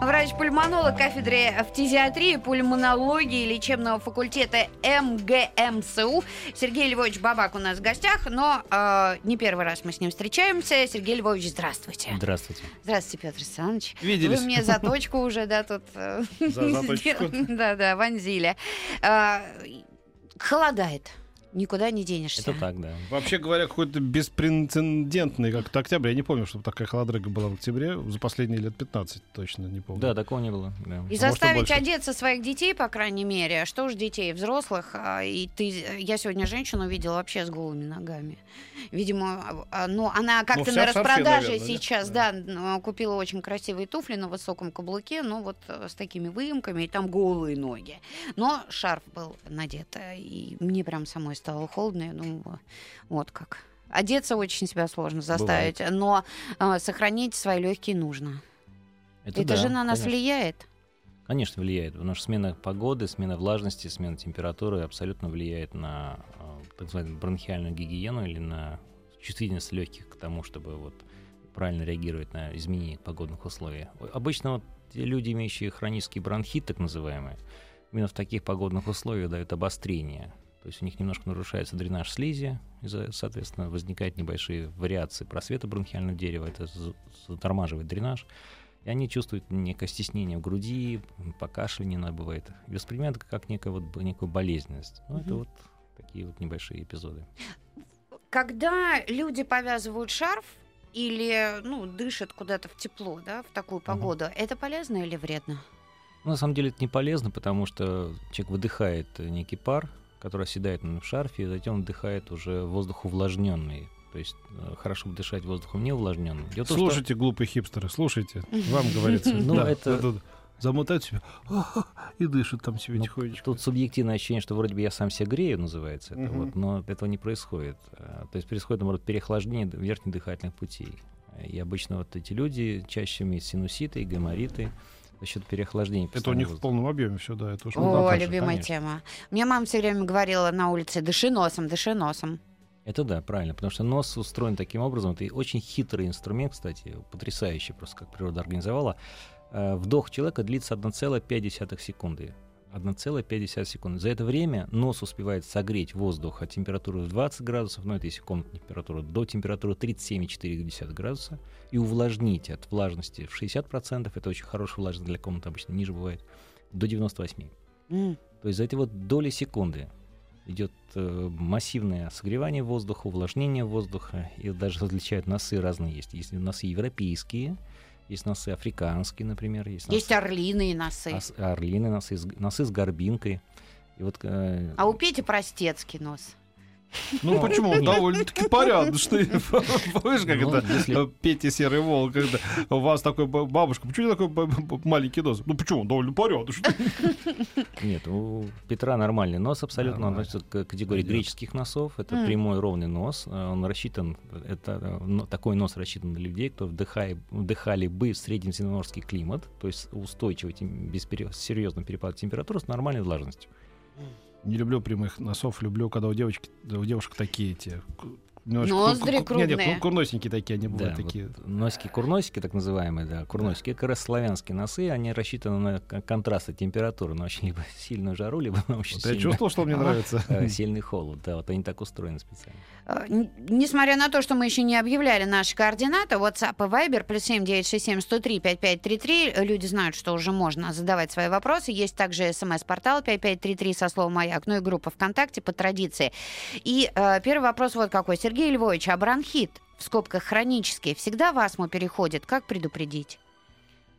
Врач-пульмонолог кафедры фтизиатрии, пульмонологии лечебного факультета МГМСУ Сергей Львович Бабак у нас в гостях, но э, не первый раз мы с ним встречаемся. Сергей Львович, здравствуйте. Здравствуйте. Здравствуйте, Петр Александрович. Виделись. Вы мне заточку уже, да, тут... э, Да, да, вонзили. Э, Холодает. Никуда не денешься. Это так, да. Вообще говоря, какой-то беспрецедентный, как то октябрь. Я не помню, чтобы такая холодрыга была в октябре. За последние лет 15 точно не помню. Да, такого не было. да. И может, и заставить больше. одеться своих детей, по крайней мере, что уж детей, взрослых, а, и ты, я сегодня женщину видела вообще с голыми ногами. Видимо, а, ну, она как-то вся на распродаже наверное, сейчас, да, ну, купила очень красивые туфли на высоком каблуке, ну, вот э, с такими выемками, и там голые ноги. Но шарф был надет, э, и мне прям самой стало холодно, я думала, вот как. Одеться очень себя сложно заставить, но э, сохранить свои легкие нужно. Это, да, же на нас конечно. влияет. Конечно, влияет, потому что смена погоды, смена влажности, смена температуры абсолютно влияет на э, так называемую бронхиальную гигиену или на чувствительность легких к тому, чтобы вот правильно реагировать на изменения погодных условий. Обычно вот люди, имеющие хронический бронхит, так называемый, именно в таких погодных условиях дают обострение. То есть у них немножко нарушается дренаж слизи, из-за, соответственно, возникают небольшие вариации просвета бронхиального дерева, это за- затормаживает дренаж. И они чувствуют некое стеснение в груди, покашливание иногда бывает. И воспринимают это как некое, вот, некую болезненность. Ну, это Мгм. вот такие вот небольшие эпизоды. Когда люди повязывают шарф или ну, дышат куда-то в тепло, да, в такую погоду, это полезно или вредно? Ну, на самом деле это не полезно, потому что человек выдыхает некий пар, который оседает на шарфе, и затем он вдыхает уже воздух увлажненный. То есть э, хорошо бы дышать воздухом не увлажненным. Дело в том, что- Слушайте, глупые хипстеры, слушайте. Вам говорится. Ну, Да, это- тут Замотают себя и дышат там себе Ну, тихонечко. Тут субъективное ощущение, что вроде бы я сам себя грею, называется это, вот, но этого не происходит. А, То есть происходит, наоборот, переохлаждение верхних дыхательных путей. И обычно вот эти люди чаще имеют синуситы и гаймориты за счет переохлаждения. Это у них в воздуха. полном объеме все, да. Это уж О, конечно, любимая конечно. тема. Мне мама все время говорила на улице: дыши носом, дыши носом. Это да, правильно, потому что нос устроен таким образом. Это очень хитрый инструмент, кстати, потрясающий просто, как природа организовала. Э, Вдох человека длится 1,5 секунды. 1,5 секунды. За это время нос успевает согреть воздух от температуры в 20 градусов, ну это если комнатная температура, до температуры 37,4 градуса, и увлажнить от влажности в 60%, это очень хорошая влажность для комнаты, обычно ниже бывает, до 98. М. То есть за эти вот доли секунды идет э, массивное согревание воздуха, увлажнение воздуха, и даже различают носы разные есть. Есть носы европейские, есть носы африканские, например, есть, Есть носы, орлиные носы. ос- орлиные носы, носы с горбинкой. И вот, э, А у Пети простецкий нос. Ну почему? Он довольно-таки порядочный. Помнишь, как Ну, это если- э, Петя Серый Волк, когда у вас такой бабушка, почему такой маленький нос? Ну почему? Он довольно порядочный. Нет, у Петра нормальный нос абсолютно. Он относится к категории греческих носов. Это прямой ровный нос. Э, Он рассчитан, это, э, такой нос рассчитан на людей, кто вдыхали, вдыхали бы в среднеземноморский климат, то есть устойчивый, без пере- серьезного перепада температуры с нормальной влажностью. Не люблю прямых носов, люблю, когда у девочки, у девушек такие эти. Ноздри ку- ку- крупные. ку- Курносенькие такие, они Да, бывают вот такие. носики-курносики, так называемые, да, курносики, это как раз славянские носы, они рассчитаны на контрасты температуры, на очень либо сильную жару, либо на очень Вот я сильную- чувствовал, что мне нравится. э, сильный холод. Да, вот они так устроены специально. Н- Несмотря на то, что мы еще не объявляли наши координаты, WhatsApp и Viber, плюс 7 967 103 5533, э, люди знают, что уже можно задавать свои вопросы. Есть также смс-портал 5533 со словом «Маяк», ну и группа ВКонтакте по традиции. И э, первый вопрос вот какой. Сергей Львович, а бронхит, в скобках хронический, всегда в астму переходит? Как предупредить?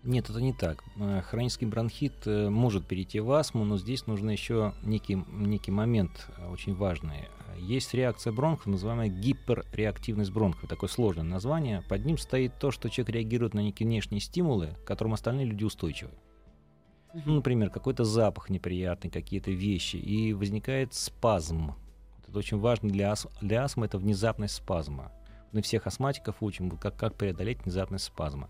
Нет, это не так. Э, Хронический бронхит э, может перейти в астму, но здесь нужен еще некий, некий момент э, очень важный. Есть реакция бронхов, называемая гиперреактивность бронхов. Такое сложное название. Под ним стоит то, что человек реагирует на некие внешние стимулы, к которым остальные люди устойчивы. Ну, например, какой-то запах неприятный, какие-то вещи, и возникает спазм. Это очень важно для, ас- для астмы, это внезапность спазма. Мы всех астматиков учим, как, как преодолеть внезапный спазм.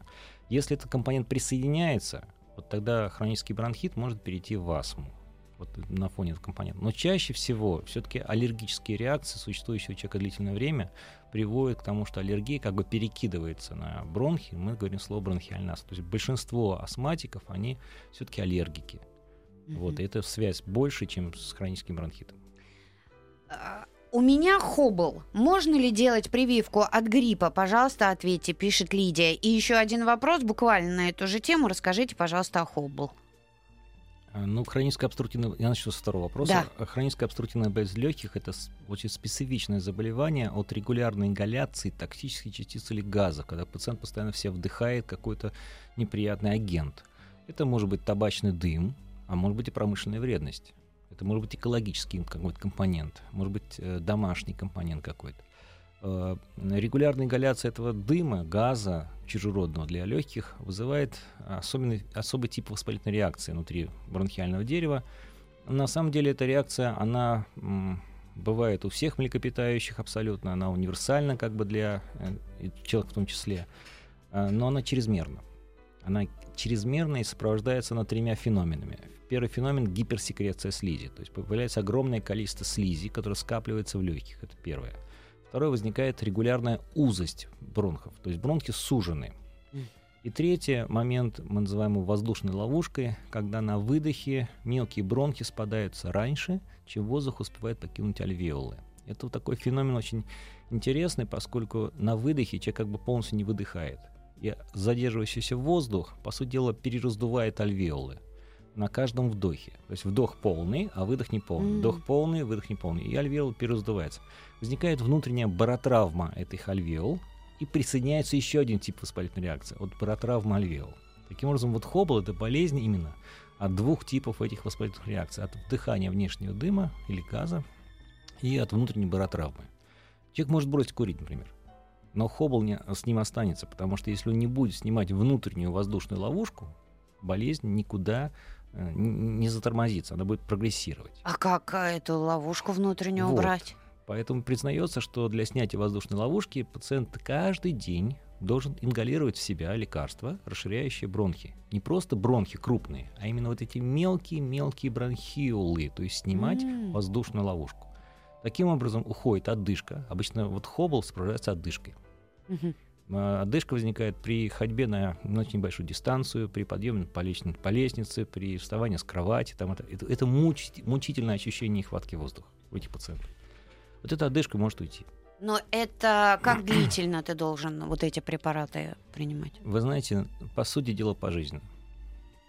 Если этот компонент присоединяется, вот тогда хронический бронхит может перейти в астму вот на фоне этого компонента. Но чаще всего все-таки аллергические реакции, существующие у человека длительное время, приводят к тому, что аллергия как бы перекидывается на бронхи. Мы говорим слово бронхиальный астма. То есть большинство астматиков, они все-таки аллергики. Mm-hmm. Вот, и это связь больше, чем с хроническим бронхитом. А, у меня хобл. Можно ли делать прививку от гриппа? Пожалуйста, ответьте, пишет Лидия. И еще один вопрос буквально на эту же тему. Расскажите, пожалуйста, о хобл. А, ну, хроническая обструктивная... Я начну со второго вопроса. Да. А, хроническая обструктивная болезнь легких — это очень специфичное заболевание от регулярной ингаляции токсических частиц или газа, когда пациент постоянно все вдыхает какой-то неприятный агент. Это может быть табачный дым, а может быть и промышленная вредность. Это может быть экологический какой-то компонент, может быть э, домашний компонент какой-то. Э, регулярная ингаляция этого дыма, газа чужеродного для легких вызывает особенный, особый тип воспалительной реакции внутри бронхиального дерева. На самом деле эта реакция, она бывает у всех млекопитающих абсолютно, она универсальна как бы для э, человека в том числе, но она чрезмерна. Она чрезмерна и сопровождается она тремя феноменами. Первый феномен — гиперсекреция слизи, то есть появляется огромное количество слизи, которое скапливается в легких, это первое. Второе, возникает регулярная узость бронхов, то есть бронхи сужены. И третий момент мы называем его воздушной ловушкой, когда на выдохе мелкие бронхи спадаются раньше, чем воздух успевает покинуть альвеолы. Это вот такой феномен очень интересный, поскольку на выдохе человек как бы полностью не выдыхает. И задерживающийся воздух, по сути дела, перераздувает альвеолы на каждом вдохе. То есть вдох полный, а выдох не полный. Mm. Вдох полный, выдох не полный. И альвеол перераздувается. Возникает внутренняя баротравма этих альвеол, и присоединяется еще один тип воспалительной реакции от баротравма альвеол. Таким образом, вот хобл — это болезнь именно от двух типов этих воспалительных реакций. От вдыхания внешнего дыма или газа и от внутренней баротравмы. Человек может бросить курить, например. Но хобл не, с ним останется, потому что если он не будет снимать внутреннюю воздушную ловушку, болезнь никуда не затормозится, она будет прогрессировать. А как э, эту ловушку внутреннюю вот. убрать? Поэтому признается, что для снятия воздушной ловушки пациент каждый день должен ингалировать в себя лекарства, расширяющие бронхи. Не просто бронхи крупные, а именно вот эти мелкие-мелкие бронхиолы, то есть снимать mm. воздушную ловушку. Таким образом уходит отдышка. Обычно вот хобл справляется отдышкой. Mm-hmm. А, одышка возникает при ходьбе на, очень большую дистанцию, при подъеме по лестнице, по лестнице при вставании с кровати. Там это это, это мучить, мучительное ощущение нехватки воздуха у этих пациентов. Вот эта одышка может уйти. Но это как длительно ты должен вот эти препараты принимать? Вы знаете, по сути дела, пожизненно.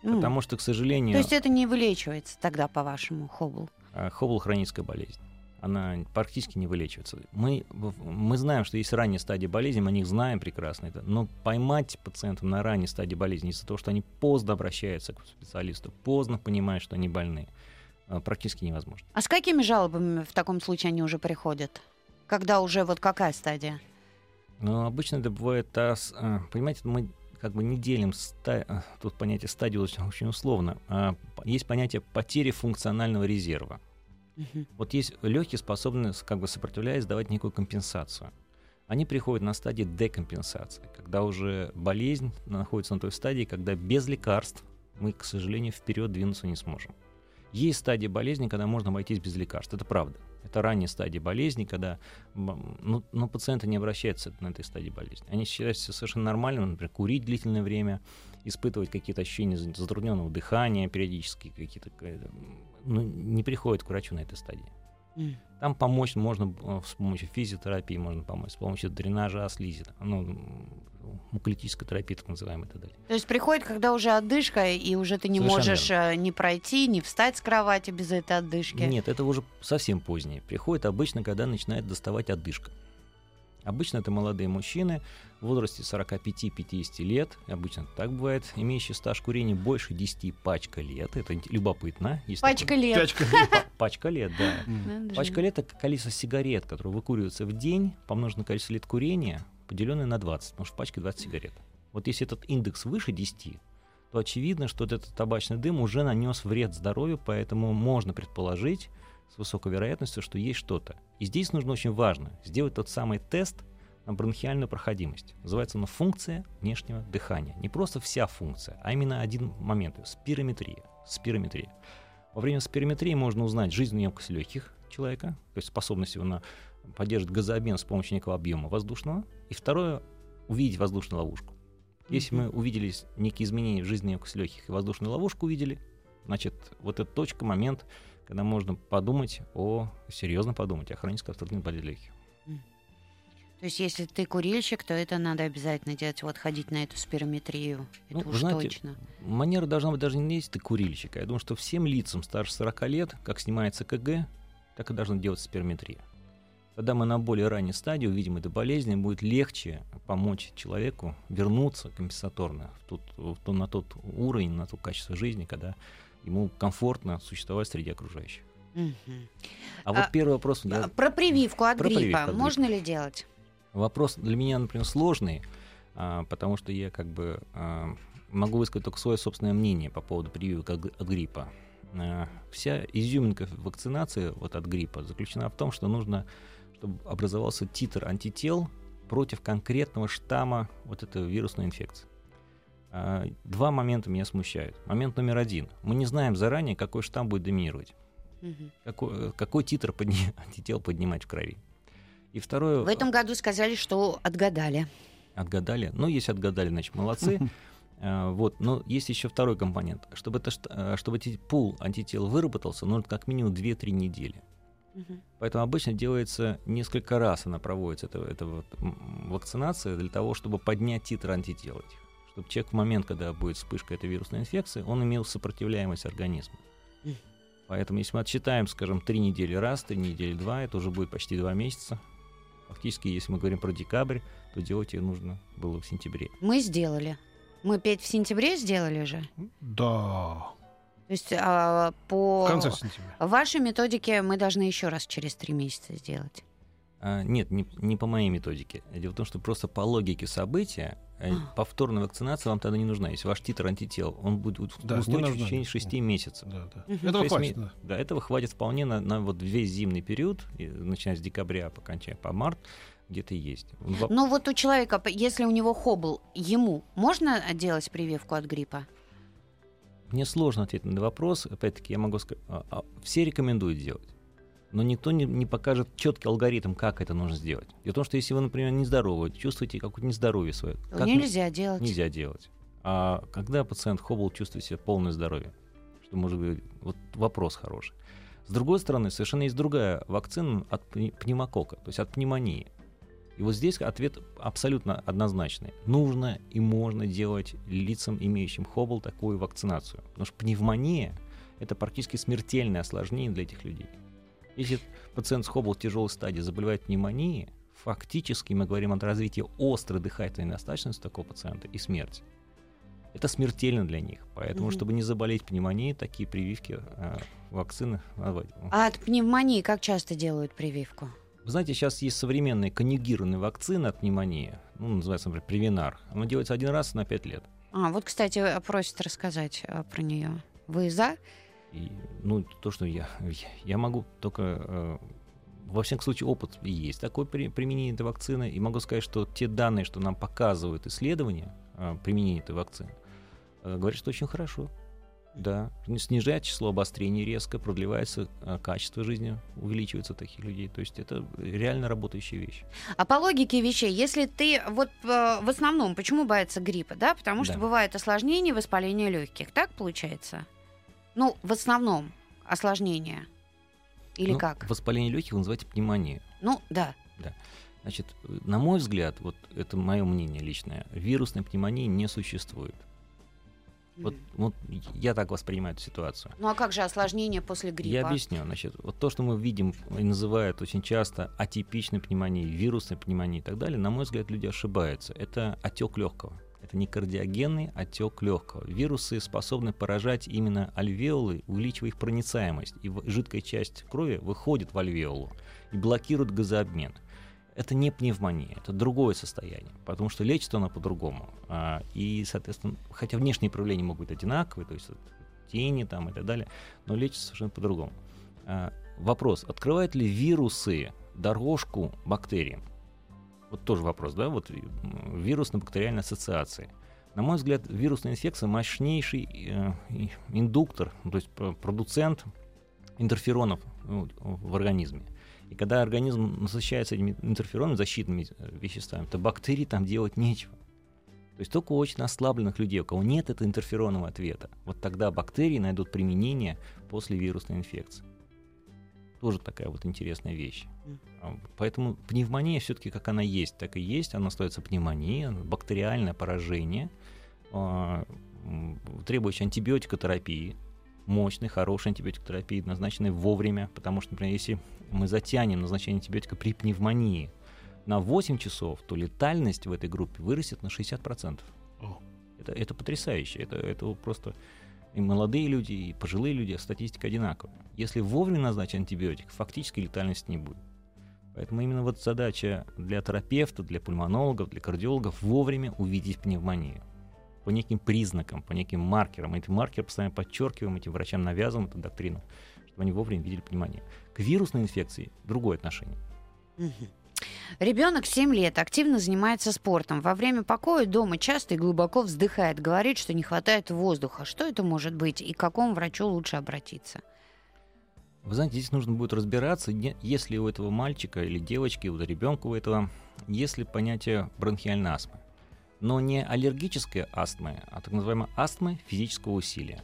Mm. Потому что, к сожалению... То есть это не вылечивается тогда, по-вашему, хобл? А, хобл — хроническая болезнь она практически не вылечивается. Мы, мы знаем, что есть ранняя стадия болезни, мы о них знаем прекрасно, это, но поймать пациентов на ранней стадии болезни из-за того, что они поздно обращаются к специалисту, поздно понимают, что они больны, а, практически невозможно. А с какими жалобами в таком случае они уже приходят? Когда уже вот какая стадия? Ну, обычно это бывает, а, понимаете, мы как бы не делим ста... А, тут понятие стадии очень условно. Есть понятие потери функционального резерва. Вот есть легкие способны, как бы сопротивляясь, давать некую компенсацию. Они приходят на стадии декомпенсации, когда уже болезнь находится на той стадии, когда без лекарств мы, к сожалению, вперед двинуться не сможем. Есть стадии болезни, когда можно обойтись без лекарств. Это правда. Это ранняя стадия болезни, когда ну, но пациенты не обращаются на этой стадии болезни. Они считаются совершенно нормальным, например, курить длительное время, испытывать какие-то ощущения затрудненного дыхания периодически, какие-то ну, не приходят к врачу на этой стадии. Mm. Там помочь можно э, с помощью физиотерапии, можно помочь с помощью дренажа слизи, ну, муколитической терапии, так называемой. То есть приходит, когда уже отдышка, и уже ты не Совершенно можешь верно. Э, не пройти, не встать с кровати без этой отдышки? Нет, это уже совсем позднее. Приходит обычно, когда начинает доставать отдышка. Обычно это молодые мужчины в возрасте 45-50 лет, обычно так бывает, имеющие стаж курения больше 10 пачка лет. Это любопытно. Есть пачка такой... лет. Пачка, пачка лет, да. Пачка лет — это количество сигарет, которые выкуриваются в день, помноженное на количество лет курения, поделенное на 20, потому что в пачке 20 сигарет. Вот если этот индекс выше 10, то очевидно, что вот этот табачный дым уже нанес вред здоровью, поэтому можно предположить, с высокой вероятностью, что есть что-то. И здесь нужно очень важно сделать тот самый тест на бронхиальную проходимость. Называется она функция внешнего дыхания. Не просто вся функция, а именно один момент. Спирометрия. Спирометрия. Во время спирометрии можно узнать жизненную емкость легких человека, то есть способность его на поддерживать газообмен с помощью некого объема воздушного. И второе, увидеть воздушную ловушку. Если мы увидели некие изменения в жизни емкости легких и воздушную ловушку увидели, значит, вот эта точка, момент, когда можно подумать о, серьезно подумать о хронической обструктивной болезни легких. То есть, если ты курильщик, то это надо обязательно делать, вот ходить на эту спирометрию. Это Ну, уж знаете, точно. Манера должна быть даже не если ты курильщик. а Я думаю, что всем лицам старше 40 лет, как снимается КГ, так и должна делаться спирометрия. Когда мы на более ранней стадии увидим эту болезнь, будет легче помочь человеку вернуться компенсаторно в тот, в на тот уровень, на то качество жизни, когда ему комфортно существовать среди окружающих. Мгм. А, вот А, первый вопрос, я- А, Про прививку от Про гриппа прививку от гриппа. можно ли делать? Вопрос для меня, например, сложный, а, потому что я как бы а, могу высказать только свое собственное мнение по поводу прививок от, гриппа. А, Вся изюминка вакцинации вот от гриппа заключена в том, что нужно, чтобы образовался титр антител против конкретного штамма вот этой вирусной инфекции. А, Два момента меня смущают. Момент номер один. Мы не знаем заранее, какой штамм будет доминировать. Мгм. Какой, какой титр подни- антител поднимать в крови. И второе... В этом году сказали, что отгадали. Отгадали. Ну, если отгадали, значит, молодцы. А, Вот, но есть еще второй компонент. Чтобы, это, а, чтобы пул антител выработался, нужно как минимум 2-3 недели. Мгм. Поэтому обычно делается несколько раз она проводится, эта, эта вот, вакцинация, для того, чтобы поднять титр антител этих. Чтобы человек в момент, когда будет вспышка этой вирусной инфекции, он имел сопротивляемость организма. Поэтому если мы отсчитаем, скажем, 3 недели раз, 3 недели два, это уже будет почти 2 месяца. Фактически, если мы говорим про декабрь, то делать ее нужно было в сентябре. Мы сделали. Мы петь в сентябре сделали же. Да. То есть а, по В конце сентября. вашей методике мы должны еще раз через три месяца сделать. А, нет, не, не по моей методике. Дело в том, что просто по логике события э, А. повторная вакцинация вам тогда не нужна. Если ваш титр антител, он будет Да, устойчив в течение 6 месяцев. Да, да. Мгм. Этого хватит, ме- да. Да, этого хватит вполне на, на вот весь зимний период, начиная с декабря по кончая по март, где-то есть. Во- Ну вот у человека, если у него хоббл, ему можно делать прививку от гриппа? Мне сложно ответить на этот вопрос. Опять-таки, я могу сказать, а, все рекомендуют делать. Но никто не, не покажет четкий алгоритм, как это нужно сделать. Дело в том, что если вы, например, нездоровы, чувствуете какое-то нездоровье свое, как Нельзя делать. нельзя делать. А когда пациент Хоббл чувствует себя полное здоровье? Что может быть, вот вопрос хороший. С другой стороны, совершенно есть другая вакцина от пневмокока, то есть от пневмонии. И вот здесь ответ абсолютно однозначный. Нужно и можно делать лицам, имеющим Хоббл, такую вакцинацию. Потому что пневмония – это практически смертельное осложнение для этих людей. Если пациент с Хоббл в тяжелой стадии заболевает пневмонией, фактически мы говорим о развитии острой дыхательной недостаточности такого пациента и смерти. Это смертельно для них. Поэтому, Мгм. чтобы не заболеть пневмонией, такие прививки, э, вакцины надо А от пневмонии как часто делают прививку? Вы знаете, сейчас есть современные конъюгированные вакцины от пневмонии. Ну, называется, например, Привинар. Она делается один раз на 5 лет. А, вот, кстати, просят рассказать э, про нее. Вы за? И, ну, то, что я, я могу только... э, во всяком случае, опыт есть такой при, применение этой вакцины. И могу сказать, что те данные, что нам показывают исследования э, применения этой вакцины, э, говорят, что очень хорошо. Да, снижает число обострений резко, продлевается э, качество жизни, увеличивается таких людей. То есть это реально работающая вещь. А по логике вещей, если ты вот э, в основном, почему боятся гриппа, да? Потому что Да. бывают осложнения, воспаления легких, так получается? Ну, в основном осложнения. Или Ну, как? Воспаление легких вы называете пневмонией. Ну, да. Значит, э, на мой взгляд, вот это мое мнение личное, вирусной пневмонии не существует. Вот, вот я так воспринимаю эту ситуацию. Ну, а как же осложнения после гриппа? Я объясню. Значит, вот то, что мы видим и называют очень часто атипичной пневмонией, вирусной пневмонией и так далее, на мой взгляд, люди ошибаются. Это отек легкого. Это не кардиогенный отек легкого. Вирусы способны поражать именно альвеолы, увеличивая их проницаемость. И жидкая часть крови выходит в альвеолу и блокирует газообмен. Это не пневмония, это другое состояние, потому что лечится она по-другому. А, и, соответственно, хотя внешние проявления могут быть одинаковые, то есть тени там и так далее, но лечится совершенно по-другому. А, вопрос, открывают ли вирусы дорожку бактериям? Вот тоже вопрос, да, вот вирусно-бактериальной ассоциации. На мой взгляд, вирусная инфекция мощнейший э, индуктор, то есть продуцент интерферонов ну, в организме. И когда организм насыщается этими интерферонами, защитными э, веществами, то бактерии там делать нечего. То есть только у очень ослабленных людей, у кого нет этого интерферонного ответа, вот тогда бактерии найдут применение после вирусной инфекции. Тоже такая вот интересная вещь. Поэтому пневмония все-таки как она есть, так и есть. Она остается пневмонией, бактериальное поражение, а, требующее антибиотикотерапии, мощной, хорошей антибиотикотерапии, назначенной вовремя, потому что, например, если мы затянем назначение антибиотика при пневмонии на 8 часов, то летальность в этой группе вырастет на 60%. О. Это, это потрясающе. Это, это просто и молодые люди, и пожилые люди, а статистика одинаковая. Если вовремя назначить антибиотик, фактически летальности не будет. Поэтому именно вот задача для терапевта, для пульмонологов, для кардиологов вовремя увидеть пневмонию по неким признакам, по неким маркерам. Эти маркеры постоянно подчеркиваем, этим врачам навязываем эту доктрину, чтобы они вовремя видели пневмонию. К вирусной инфекции другое отношение. Ребенок 7 лет активно занимается спортом. Во время покоя дома часто и глубоко вздыхает, говорит, что не хватает воздуха. Что это может быть и к какому врачу лучше обратиться? Вы знаете, здесь нужно будет разбираться, если у этого мальчика или девочки, у ребенка у этого, если понятие бронхиальной астмы. Но не аллергической астмы, а так называемой астмы физического усилия.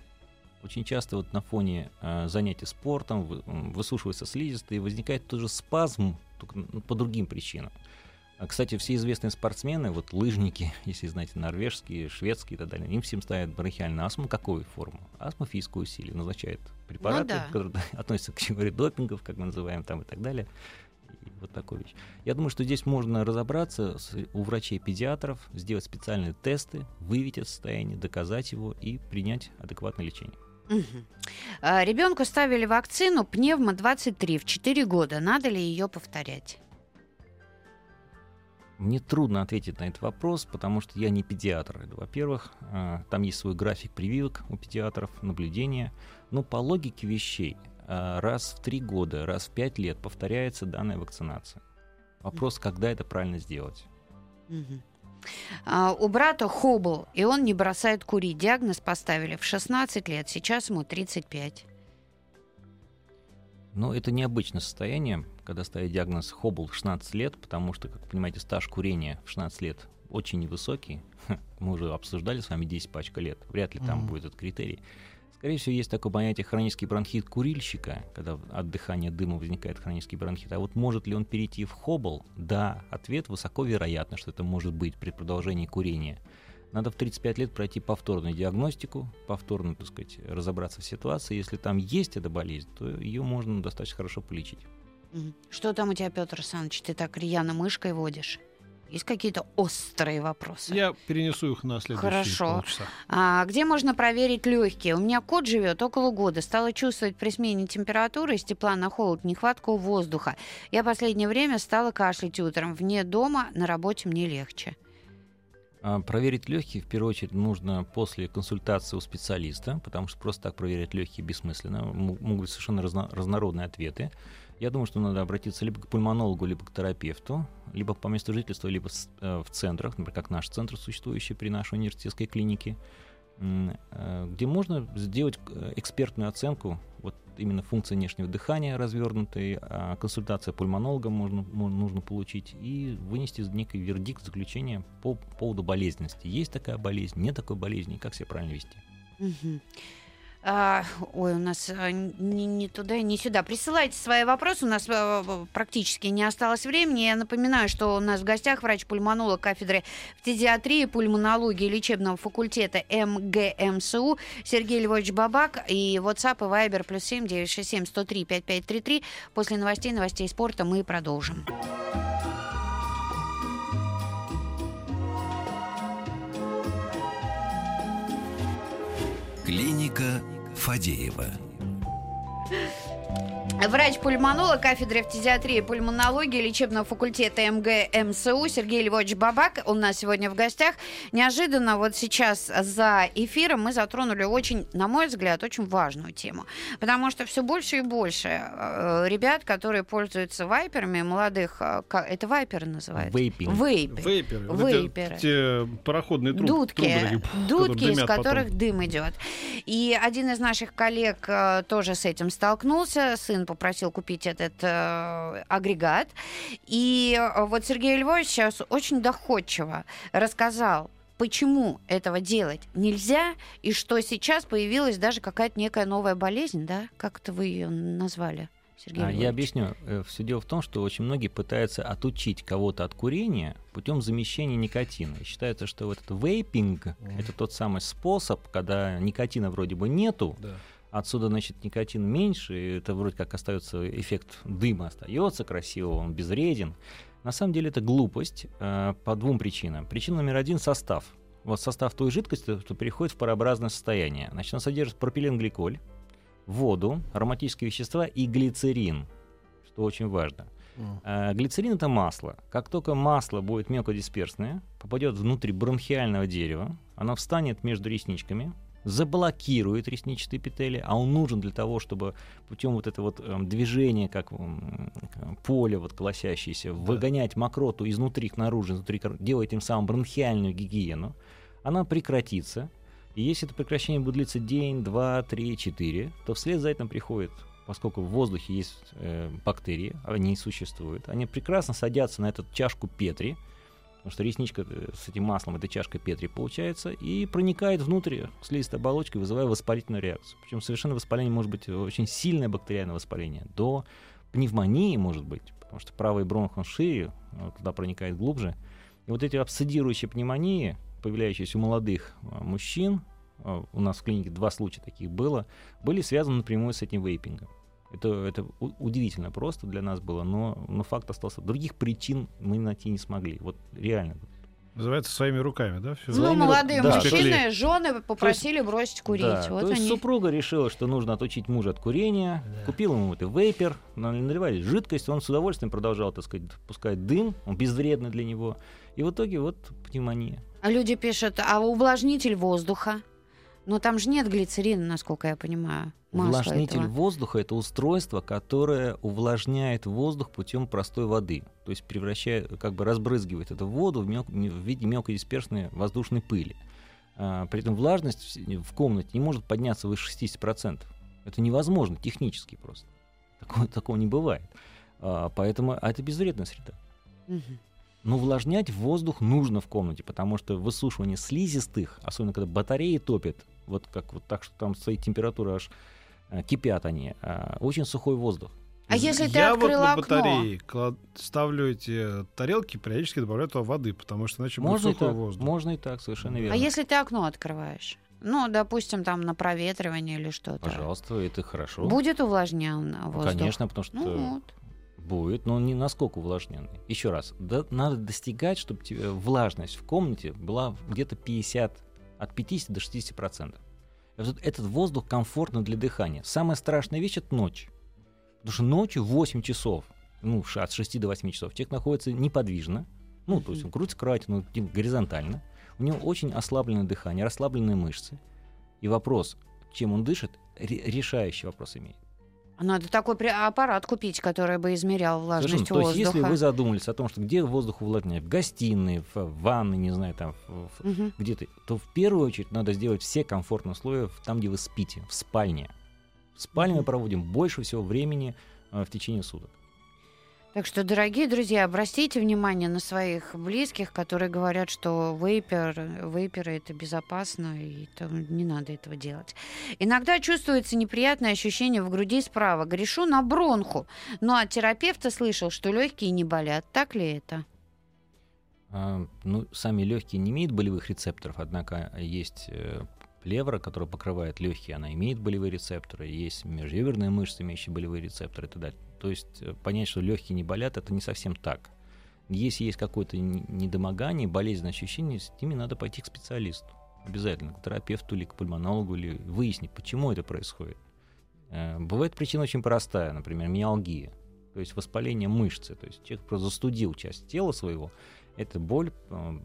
Очень часто вот на фоне э, занятий спортом вы, высушивается слизистый, и возникает тоже спазм, только ну, по другим причинам. А, кстати, все известные спортсмены, вот лыжники, если знаете, норвежские, шведские и так далее, им всем ставят бронхиальную астму. Какую форму? Астма физическое усилие. Назначают препараты, ну, да. которые относятся к категории допингов, как мы называем там и так далее. И вот такую вещь. Я думаю, что здесь можно разобраться с, у врачей-педиатров, сделать специальные тесты, выявить это состояние, доказать его и принять адекватное лечение. Угу. Ребенку ставили вакцину пневмо-23 в 4 года. Надо ли ее повторять? Мне трудно ответить на этот вопрос, потому что я не педиатр. Во-первых, а, там есть свой график прививок у педиатров, наблюдения. Но по логике вещей, а, раз в три года, раз в пять лет повторяется данная вакцинация. Вопрос, когда это правильно сделать. Угу. А, у брата Хоббл, и он не бросает курить. Диагноз поставили в 16 лет, сейчас ему 35. Но это необычное состояние, когда ставят диагноз Хоббл в 16 лет, потому что, как вы понимаете, стаж курения в 16 лет очень невысокий. Мы уже обсуждали с вами 10 пачка лет. Вряд ли там mm-hmm. будет этот критерий. Скорее всего, есть такое понятие хронический бронхит курильщика, когда от дыхания дыма возникает хронический бронхит. А вот может ли он перейти в хоббл? Да, ответ высоко вероятно, что это может быть при продолжении курения. Надо в 35 лет пройти повторную диагностику, повторно, так сказать, разобраться в ситуации. Если там есть эта болезнь, то ее можно достаточно хорошо полечить. Что там у тебя, Петр Александрович, ты так рьяно мышкой водишь? Есть какие-то острые вопросы? Я перенесу их на следующие Хорошо. полчаса. А, где можно проверить легкие? У меня кот живет около года. Стала чувствовать при смене температуры с тепла на холод нехватку воздуха. Я последнее время стала кашлять утром. Вне дома, на работе мне легче. А, проверить легкие в первую очередь нужно после консультации у специалиста, потому что просто так проверять легкие бессмысленно. Могут быть совершенно разно- разнородные ответы. Я думаю, что надо обратиться либо к пульмонологу, либо к терапевту, либо по месту жительства, либо э, в центрах, например, как наш центр, существующий при нашей университетской клинике, где можно сделать э, экспертную оценку вот именно функции внешнего дыхания развернутой, а консультация пульмонолога можно, нужно получить и вынести некий вердикт, заключение по поводу болезненности. Есть такая болезнь, нет такой болезни, как себя правильно вести. Угу. А, ой, у нас а, не, не туда не сюда. Присылайте свои вопросы, у нас а, практически не осталось времени. Я напоминаю, что у нас в гостях врач-пульмонолог кафедры педиатрии, пульмонологии лечебного факультета МГМСУ Сергей Львович Бабак и WhatsApp и Viber плюс 7 967 103 5533. После новостей, новостей спорта мы продолжим. Клиника Фадеева. Врач-пульмонолог кафедры фтизиатрии и пульмонологии лечебного факультета МГ МСУ Сергей Львович Бабак у нас сегодня в гостях. Неожиданно вот сейчас за эфиром мы затронули очень, на мой взгляд, очень важную тему. Потому что все больше и больше э, ребят, которые пользуются вайперами, молодых, э, это вайперы называются? Вейпинг. Вейпы. Вейперы. Вейперы. эти- Те пароходные труб, Дудки, трубы дудки, из дымят потом. которых дым идет. И один из наших коллег э, тоже с этим столкнулся. Сын попросил купить этот э, агрегат. И э, вот Сергей Львович сейчас очень доходчиво рассказал, почему этого делать нельзя, и что сейчас появилась даже какая-то некая новая болезнь, да? Как это вы ее назвали, Сергей А, Львович? Я объясню. Все дело в том, что очень многие пытаются отучить кого-то от курения путем замещения никотина. И считается, что вот этот вейпинг это тот самый способ, когда никотина вроде бы нету, Да. Отсюда, значит, никотин меньше, и это вроде как остается эффект дыма остается красивого, он безвреден. На самом деле это глупость э, по двум причинам. Причина номер один — состав. Вот состав той жидкости, что переходит в парообразное состояние. Значит, он содержит пропиленгликоль, воду, ароматические вещества и глицерин, что очень важно. А, Глицерин это масло. Как только масло будет мелкодисперсное, попадет внутрь бронхиального дерева, оно встанет между ресничками, заблокирует ресничные эпители, а он нужен для того, чтобы путем вот этого вот эм, движения, как м, э, поле вот колосящееся, выгонять мокроту изнутри к наружу, изнутри, делая тем самым бронхиальную гигиену, она прекратится. И если это прекращение будет длиться день, два, три, четыре, то вслед за этим приходит, поскольку в воздухе есть э, бактерии, они существуют, они прекрасно садятся на эту чашку Петри, потому что ресничка э, с этим маслом, это чашка Петри получается, и проникает внутрь слизистой оболочки, вызывая воспалительную реакцию. Причем совершенно воспаление может быть очень сильное бактериальное воспаление, до пневмонии может быть, потому что правый бронх он шире, э, туда проникает глубже. И вот эти абсцедирующие пневмонии, появляющиеся у молодых э, мужчин, э, у нас в клинике два случая таких было, были связаны напрямую с этим вейпингом. Это, это удивительно просто для нас было, но, но факт остался. Других причин мы найти не смогли. Вот реально. Называется своими руками, да? всё? Ну, Своими ру- молодые да, мужчины, жены попросили бросить курить. Да, вот то есть они. супруга решила, что нужно отучить мужа от курения, купила ему это вейпер, на- наливали жидкость, он с удовольствием продолжал, так сказать, пускать дым, он безвредный для него. И в итоге вот пневмония. А люди пишут, а увлажнитель воздуха? Но там же нет глицерина, насколько я понимаю. Увлажнитель этого. воздуха это устройство, которое увлажняет воздух путем простой воды. То есть превращает, как бы разбрызгивает эту воду в, мел- в виде мелкодисперсной воздушной пыли. А, при этом влажность в- комнате не может подняться выше 60%. Это невозможно технически просто. Такого, такого не бывает. А, поэтому а это безвредная среда. Но увлажнять воздух нужно в комнате, потому что высушивание слизистых, особенно когда батареи топят, вот как вот так, что там стоит температура аж э, кипят они, а, очень сухой воздух. А если ты Я вот на окно? батарее клад- ставлю эти тарелки, периодически добавляю туда воды, потому что иначе Можно будет сухой так, воздух. можно и так, совершенно верно. А если ты окно открываешь? Ну, допустим, там на проветривание или что-то. Пожалуйста, это хорошо. Будет увлажнен воздух? Конечно, потому что Ну вот. будет, но не насколько увлажненный. Еще раз, да- надо достигать, чтобы тебе влажность в комнате была где-то 50, от 50 до 60 процентов. Этот воздух комфортно для дыхания. Самая страшная вещь — это ночь. Потому что ночью 8 часов, ну, от 6 до 8 часов, человек находится неподвижно, ну, то есть он крутится в кровати, ну, горизонтально, у него очень ослабленное дыхание, расслабленные мышцы. И вопрос, чем он дышит, ре- решающий вопрос имеет. Надо такой аппарат купить, который бы измерял влажность Совершенно. То есть, воздуха. если вы задумались о том, что где воздух увлажняет, в гостиной, в, ванной, не знаю, там, Мгм. где-то, то в первую очередь надо сделать все комфортные условия там, где вы спите, в спальне. В спальне мы проводим больше всего времени э, в течение суток. Так что, дорогие друзья, обратите внимание на своих близких, которые говорят, что вейпер, вейперы это безопасно, и там не надо этого делать. Иногда чувствуется неприятное ощущение в груди справа. Грешу на бронху. Но от терапевта слышал, что легкие не болят. Так ли это? А, ну, сами легкие не имеют болевых рецепторов, однако есть э, плевра, которая покрывает легкие, она имеет болевые рецепторы, есть межреберная мышца, имеющая болевые рецепторы и так далее. То есть э, понять, что легкие не болят, это не совсем так. Если есть какое-то недомогание, болезненное ощущение, с ними надо пойти к специалисту. Обязательно, к терапевту или к пульмонологу, или выяснить, почему это происходит. Э, бывает причина очень простая, например, миалгия, то есть воспаление мышцы. То есть человек просто застудил часть тела своего. Это боль, э,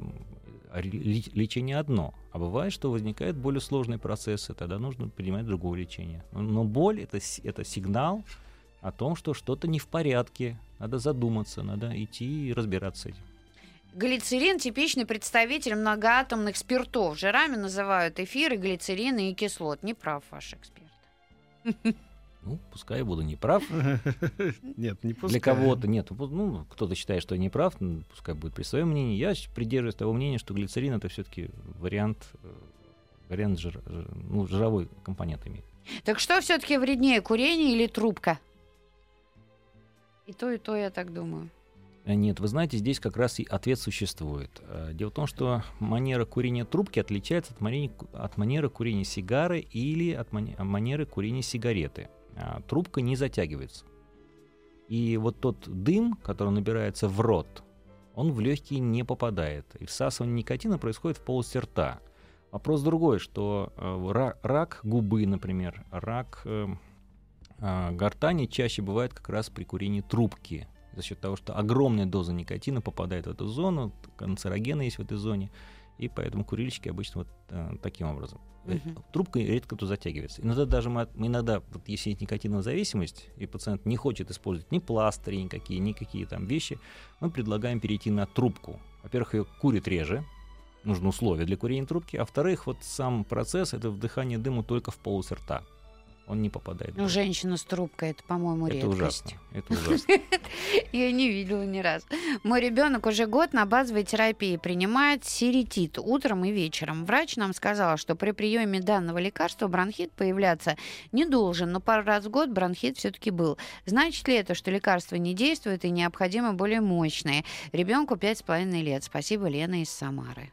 лечение одно. А бывает, что возникают более сложные процессы, тогда нужно принимать другое лечение. Но боль это, это сигнал о том, что что-то не в порядке, надо задуматься, надо идти и разбираться с этим. Глицерин – типичный представитель многоатомных спиртов. Жирами называют эфиры, глицерины и кислот. Не прав ваш эксперт. Ну, пускай я буду неправ. Нет, не пускай. Для кого-то нет. Ну, кто-то считает, что я не прав, пускай будет при своем мнении. Я придерживаюсь того мнения, что глицерин это все-таки вариант, э, вариант жир, ну, жировой компонент имеет. Так что все-таки вреднее, курение или трубка? И то, и то, я так думаю. Э, нет, вы знаете, здесь как раз и ответ существует. Э, дело в том, что манера курения трубки отличается от манеры, от манеры курения сигары или от манеры курения сигареты. А, трубка не затягивается. И вот тот дым, который набирается в рот, он в легкие не попадает. И всасывание никотина происходит в полости рта. Вопрос другой, что э, рак губы, например, рак гортани чаще бывает как раз при курении трубки, за счет того, что огромная доза никотина попадает в эту зону, канцерогены есть в этой зоне, и поэтому курильщики обычно вот э, таким образом. Uh-huh. Трубка редко то затягивается. Иногда даже мы, мы иногда, вот если есть никотиновая зависимость, и пациент не хочет использовать ни пластыри, никакие, никакие там вещи, мы предлагаем перейти на трубку. Во-первых, ее курит реже, нужны условия для курения трубки, а во-вторых, вот сам процесс — это вдыхание дыма только в полость рта он не попадает. Ну, женщина с трубкой, это, по-моему, это редкость. Ужасно. Это ужасно. Я не видела ни разу. Мой ребенок уже год на базовой терапии принимает серетит утром и вечером. Врач нам сказал, что при приеме данного лекарства бронхит появляться не должен, но пару раз в год бронхит все-таки был. Значит ли это, что лекарство не действует и необходимо более мощные? Ребенку пять с половиной лет. Спасибо, Лена из Самары.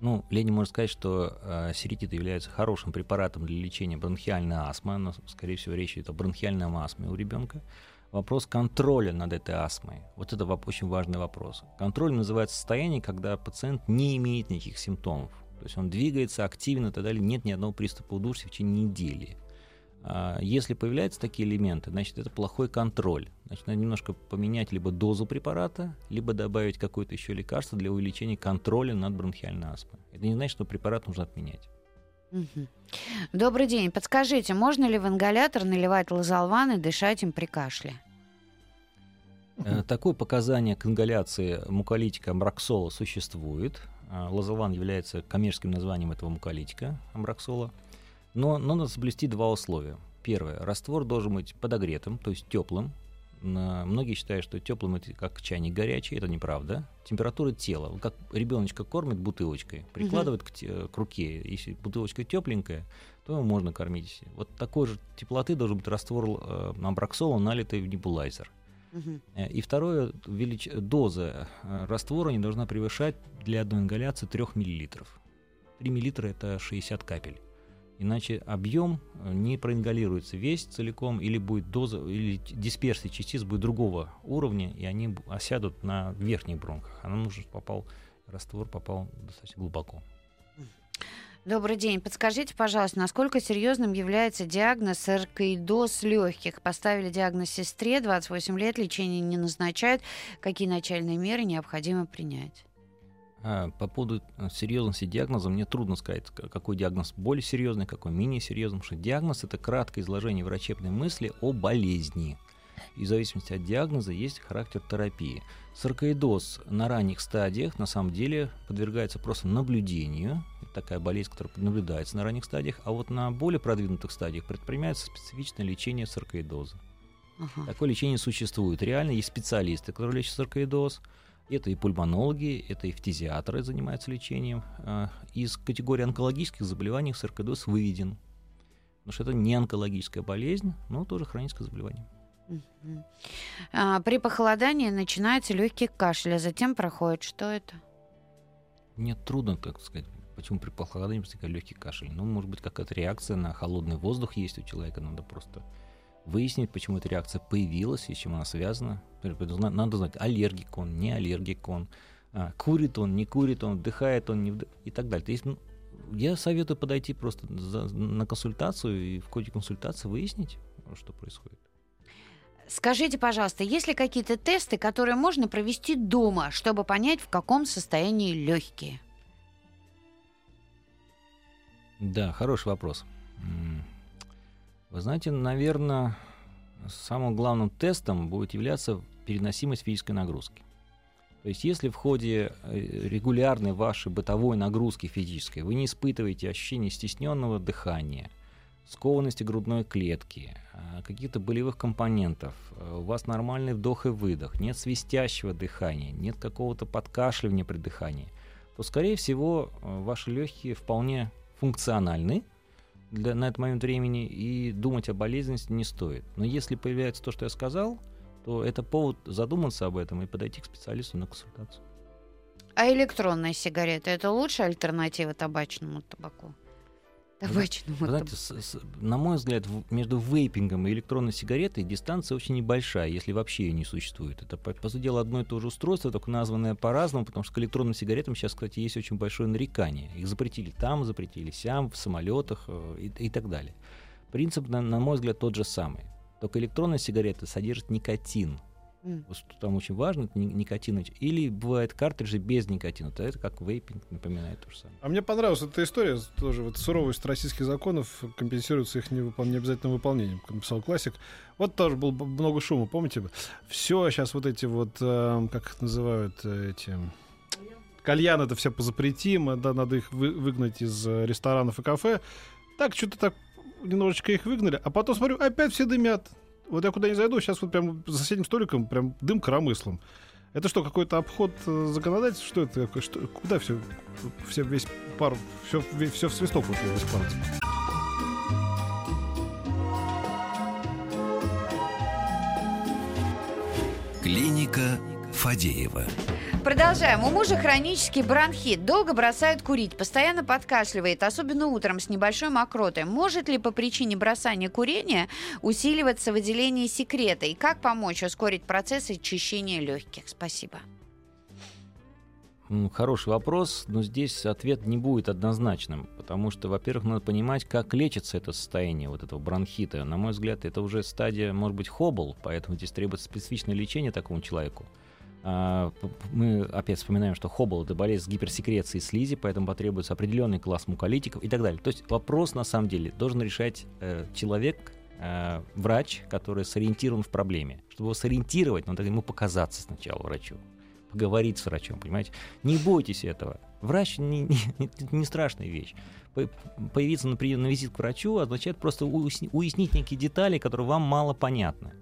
Ну, Ленин может сказать, что э, серетит является хорошим препаратом для лечения бронхиальной астмы, но, скорее всего, речь идет о бронхиальном астме у ребенка. Вопрос контроля над этой астмой. Вот это очень важный вопрос. Контроль называется состояние, когда пациент не имеет никаких симптомов. То есть он двигается активно и так далее, нет ни одного приступа удушья в течение недели. А, если появляются такие элементы, значит, это плохой контроль. Значит, надо немножко поменять либо дозу препарата, либо добавить какое-то еще лекарство для увеличения контроля над бронхиальной астмой. Это не значит, что препарат нужно отменять. Добрый день. Подскажите, можно ли в ингалятор наливать лазолван и дышать им при кашле? Э, такое показание к ингаляции муколитика амбраксола существует. А, лазолван является коммерческим названием этого муколитика амбраксола. Но, надо соблюсти два условия. Первое. Раствор должен быть подогретым, то есть теплым. Многие считают, что теплым это как чайник горячий, это неправда. Температура тела, как ребеночка кормит бутылочкой, прикладывает угу. к, к руке. Если бутылочка тепленькая, то его можно кормить. Вот такой же теплоты должен быть раствор э, амбраксола, налитый в небулайзер. Угу. И второе, велич... доза э, раствора не должна превышать для одной ингаляции 3 мл. 3 мл это 60 капель. Иначе объем э, не проингалируется весь целиком, или будет доза, или дисперсия частиц будет другого уровня, и они осядут на верхних бронхах. А нам нужно, попал, раствор попал достаточно глубоко. Добрый день. Подскажите, пожалуйста, насколько серьезным является диагноз аркоидоз легких? Поставили диагноз сестре, 28 лет, лечение не назначают. Какие начальные меры необходимо принять? А, по поводу э, серьезности диагноза мне трудно сказать, какой диагноз более серьезный, какой менее серьезный, потому что диагноз это краткое изложение врачебной мысли о болезни. И в зависимости от диагноза есть характер терапии. Саркоидоз на ранних стадиях на самом деле подвергается просто наблюдению. Это такая болезнь, которая наблюдается на ранних стадиях. А вот на более продвинутых стадиях предпринимается специфичное лечение саркоидоза. Uh-huh. Такое лечение существует. Реально есть специалисты, которые лечат саркоидоз. Это и пульмонологи, это и фтизиатры занимаются лечением. А, из категории онкологических заболеваний саркодоз выведен. Потому что это не онкологическая болезнь, но тоже хроническое заболевание. А, при похолодании начинается легкий кашель, а затем проходит. Что это? Мне трудно, так сказать, почему при похолодании возникает легкий кашель. Ну, может быть, какая-то реакция на холодный воздух есть у человека, надо просто выяснить, почему эта реакция появилась и с чем она связана. Надо знать, аллергик он, не аллергик он, а, курит он, не курит он, вдыхает он, не вдыхает и так далее. То есть ну, Я советую подойти просто на консультацию и в ходе консультации выяснить, что происходит. Скажите, пожалуйста, есть ли какие-то тесты, которые можно провести дома, чтобы понять, в каком состоянии легкие? Да, хороший вопрос. Вы знаете, наверное, самым главным тестом будет являться переносимость физической нагрузки. То есть, если в ходе э, регулярной вашей бытовой нагрузки физической вы не испытываете ощущение стесненного дыхания, скованности грудной клетки, а, каких-то болевых компонентов, э, у вас нормальный вдох и выдох, нет свистящего дыхания, нет какого-то подкашливания при дыхании, то, скорее всего, э, ваши легкие вполне функциональны для, на этот момент времени, и думать о болезненности не стоит. Но если появляется то, что я сказал, то это повод задуматься об этом и подойти к специалисту на консультацию. А электронные сигареты это лучшая альтернатива табачному табаку? Табачному Вы знаете, с- с- на мой взгляд, в- между вейпингом и электронной сигаретой дистанция очень небольшая, если вообще ее не существует. Это, по, по сути дела, одно и то же устройство, только названное по-разному, потому что к электронным сигаретам сейчас, кстати, есть очень большое нарекание. Их запретили там, запретили сям, в самолетах э, и, и так далее. Принцип, на, на мой взгляд, тот же самый. Только электронная сигарета содержит никотин. Вот что там очень важно, это ни- никотин. Или бывают картриджи без никотина. То это как вейпинг, напоминает то же самое. А мне понравилась эта история, тоже вот суровость российских законов компенсируется их невыпол- необязательным выполнением, как написал классик. Вот тоже было много шума, помните? Все сейчас вот эти вот, э, как их называют, э, эти... Кальян это все позапретим, а, да, надо их вы- выгнать из э, ресторанов и кафе. Так, что-то так немножечко их выгнали, а потом смотрю, опять все дымят. Вот я куда не зайду, сейчас вот прям за соседним столиком прям дым коромыслом. Это что, какой-то обход э, законодательства? Что это? Что, куда все, все весь пар, все, все в свисток вот весь пар? Клиника Фадеева. Продолжаем. У мужа хронический бронхит. Долго бросает курить, постоянно подкашливает, особенно утром с небольшой мокротой. Может ли по причине бросания курения усиливаться выделение секрета? И как помочь ускорить процесс очищения легких? Спасибо. Хороший вопрос, но здесь ответ не будет однозначным, потому что, во-первых, надо понимать, как лечится это состояние вот этого бронхита. На мой взгляд, это уже стадия, может быть, хоббл, поэтому здесь требуется специфичное лечение такому человеку. А, Мы опять вспоминаем, что хоббл — это болезнь с гиперсекрецией слизи, поэтому потребуется определенный класс муколитиков и так далее. То есть вопрос, на самом деле, должен решать э, человек, э, врач, который сориентирован в проблеме. Чтобы его сориентировать, надо ему показаться сначала врачу поговорить с врачом, понимаете? Не бойтесь этого. Врач не, не, не- страшная вещь. По- Появиться на, прием, на визит к врачу означает просто уясни- уяснить некие детали, которые вам мало понятны.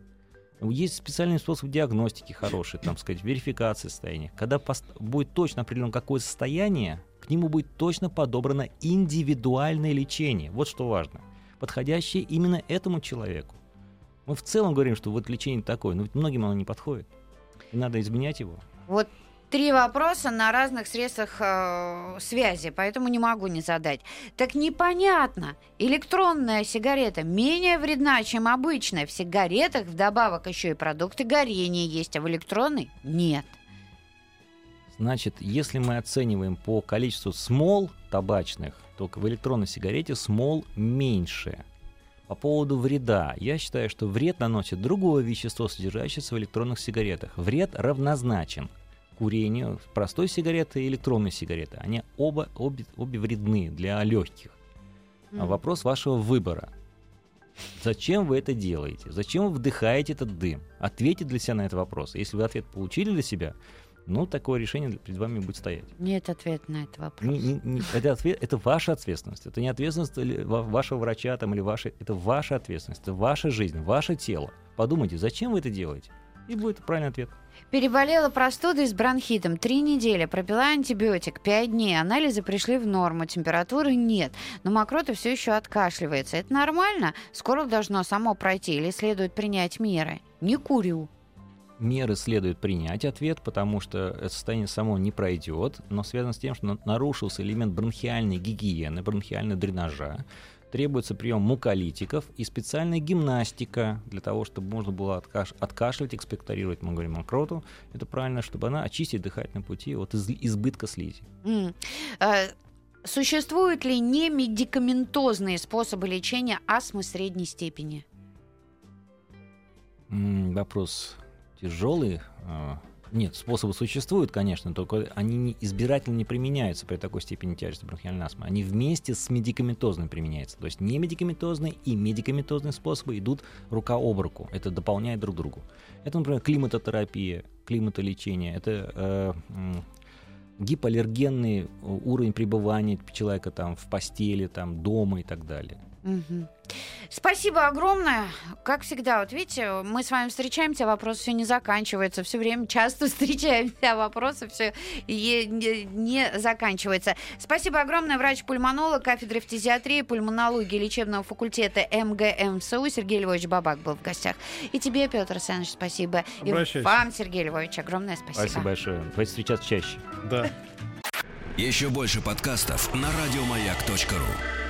Есть специальный способ диагностики хороший, там сказать, верификации состояния. Когда будет точно определено, какое состояние, к нему будет точно подобрано индивидуальное лечение. Вот что важно. Подходящее именно этому человеку. Мы в целом говорим, что вот лечение такое, но ведь многим оно не подходит. И надо изменять его. Вот три вопроса на разных средствах э, связи, поэтому не могу не задать. Так непонятно, электронная сигарета менее вредна, чем обычная. В сигаретах вдобавок еще и продукты горения есть, а в электронной нет. Значит, если мы оцениваем по количеству смол табачных, то в электронной сигарете смол меньше. По поводу вреда, я считаю, что вред наносит другое вещество, содержащееся в электронных сигаретах. Вред равнозначен курению простой сигареты и электронной сигареты. Они оба, обе, обе вредны для легких. А М. вопрос вашего выбора. Зачем вы это делаете? Зачем вы вдыхаете этот дым? Ответьте для себя на этот вопрос. Если вы ответ получили для себя, ну, такое решение перед вами будет стоять. Нет ответа на этот вопрос. Не- не- не- это, ответ, это ваша ответственность. Это не ответственность вашего врача там, или вашей. Это ваша ответственность. Это ваша жизнь, ваше тело. Подумайте, зачем вы это делаете? И будет правильный ответ. Переболела простудой с бронхитом. Три недели. Пропила антибиотик. Пять дней. Анализы пришли в норму. Температуры нет. Но мокрота все еще откашливается. Это нормально? Скоро должно само пройти. Или следует принять меры? Не курю. меры следует принять ответ, потому что это состояние само не пройдет, но связано с тем, что на- нарушился элемент бронхиальной гигиены, бронхиального дренажа. Требуется прием муколитиков и специальная гимнастика для того, чтобы можно было откаш- откашливать, экспекторировать, мы говорим, мокроту. Это правильно, чтобы она очистить дыхательные пути от из- избытка слизи. М. Э, Существуют ли немедикаментозные способы лечения астмы средней степени? М, Вопрос тяжелый. Нет, способы существуют, конечно, только они избирательно не применяются при такой степени тяжести бронхиальной астмы. Они вместе с медикаментозными применяются. То есть не медикаментозные и медикаментозные способы идут рука об руку. Это дополняет друг другу. Это, например, климатотерапия, климатолечение. Это э, гипоаллергенный уровень пребывания человека там в постели, там дома и так далее. Мгм. Спасибо огромное. Как всегда, вот видите, мы с вами встречаемся, а вопрос все не заканчивается. Все время часто встречаемся, а вопросы все не, не заканчиваются. Спасибо огромное. Врач-пульмонолог кафедры фтизиатрии, пульмонологии лечебного факультета МГМ МСУ Сергей Львович Бабак был в гостях. И тебе, Петр Александрович, спасибо. И вам, Сергей Львович, огромное спасибо. Спасибо большое. Давайте встречаться чаще. Да. Еще больше подкастов на радиомаяк.ру.